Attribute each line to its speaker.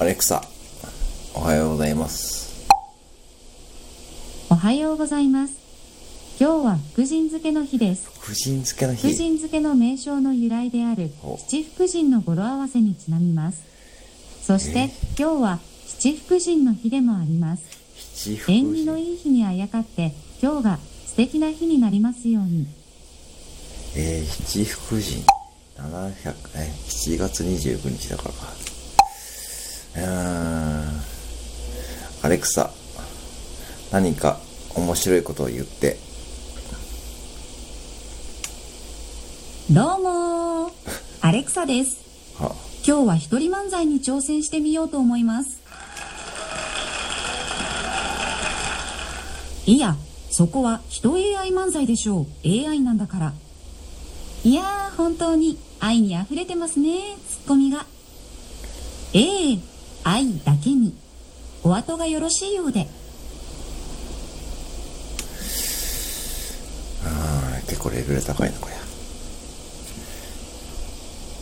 Speaker 1: アレクサ、おはようございます。
Speaker 2: おはようございます。今日は福神漬けの日です。
Speaker 1: 福神漬けの
Speaker 2: 福神
Speaker 1: 日。
Speaker 2: 漬けの名称の由来である七福神の語呂合わせにちなみます。そして今日は七福神の日でもあります。縁起の
Speaker 1: 神。
Speaker 2: いい日にあやかって今日が素敵な日になりますように。
Speaker 1: えー、七福神。700、え、7月29日だからか。うーん。アレクサ、何か面白いことを言って。
Speaker 2: どうもー アレクサです。
Speaker 1: は、
Speaker 2: 今日は一人漫才に挑戦してみようと思います。いや、そこは人 AI 漫才でしょう。AI なんだから。いやー、本当に愛に溢れてますね、ツッコミが。ええ愛だけに。お後がよろしいようで。
Speaker 1: ああ結構レベル高いな、これ。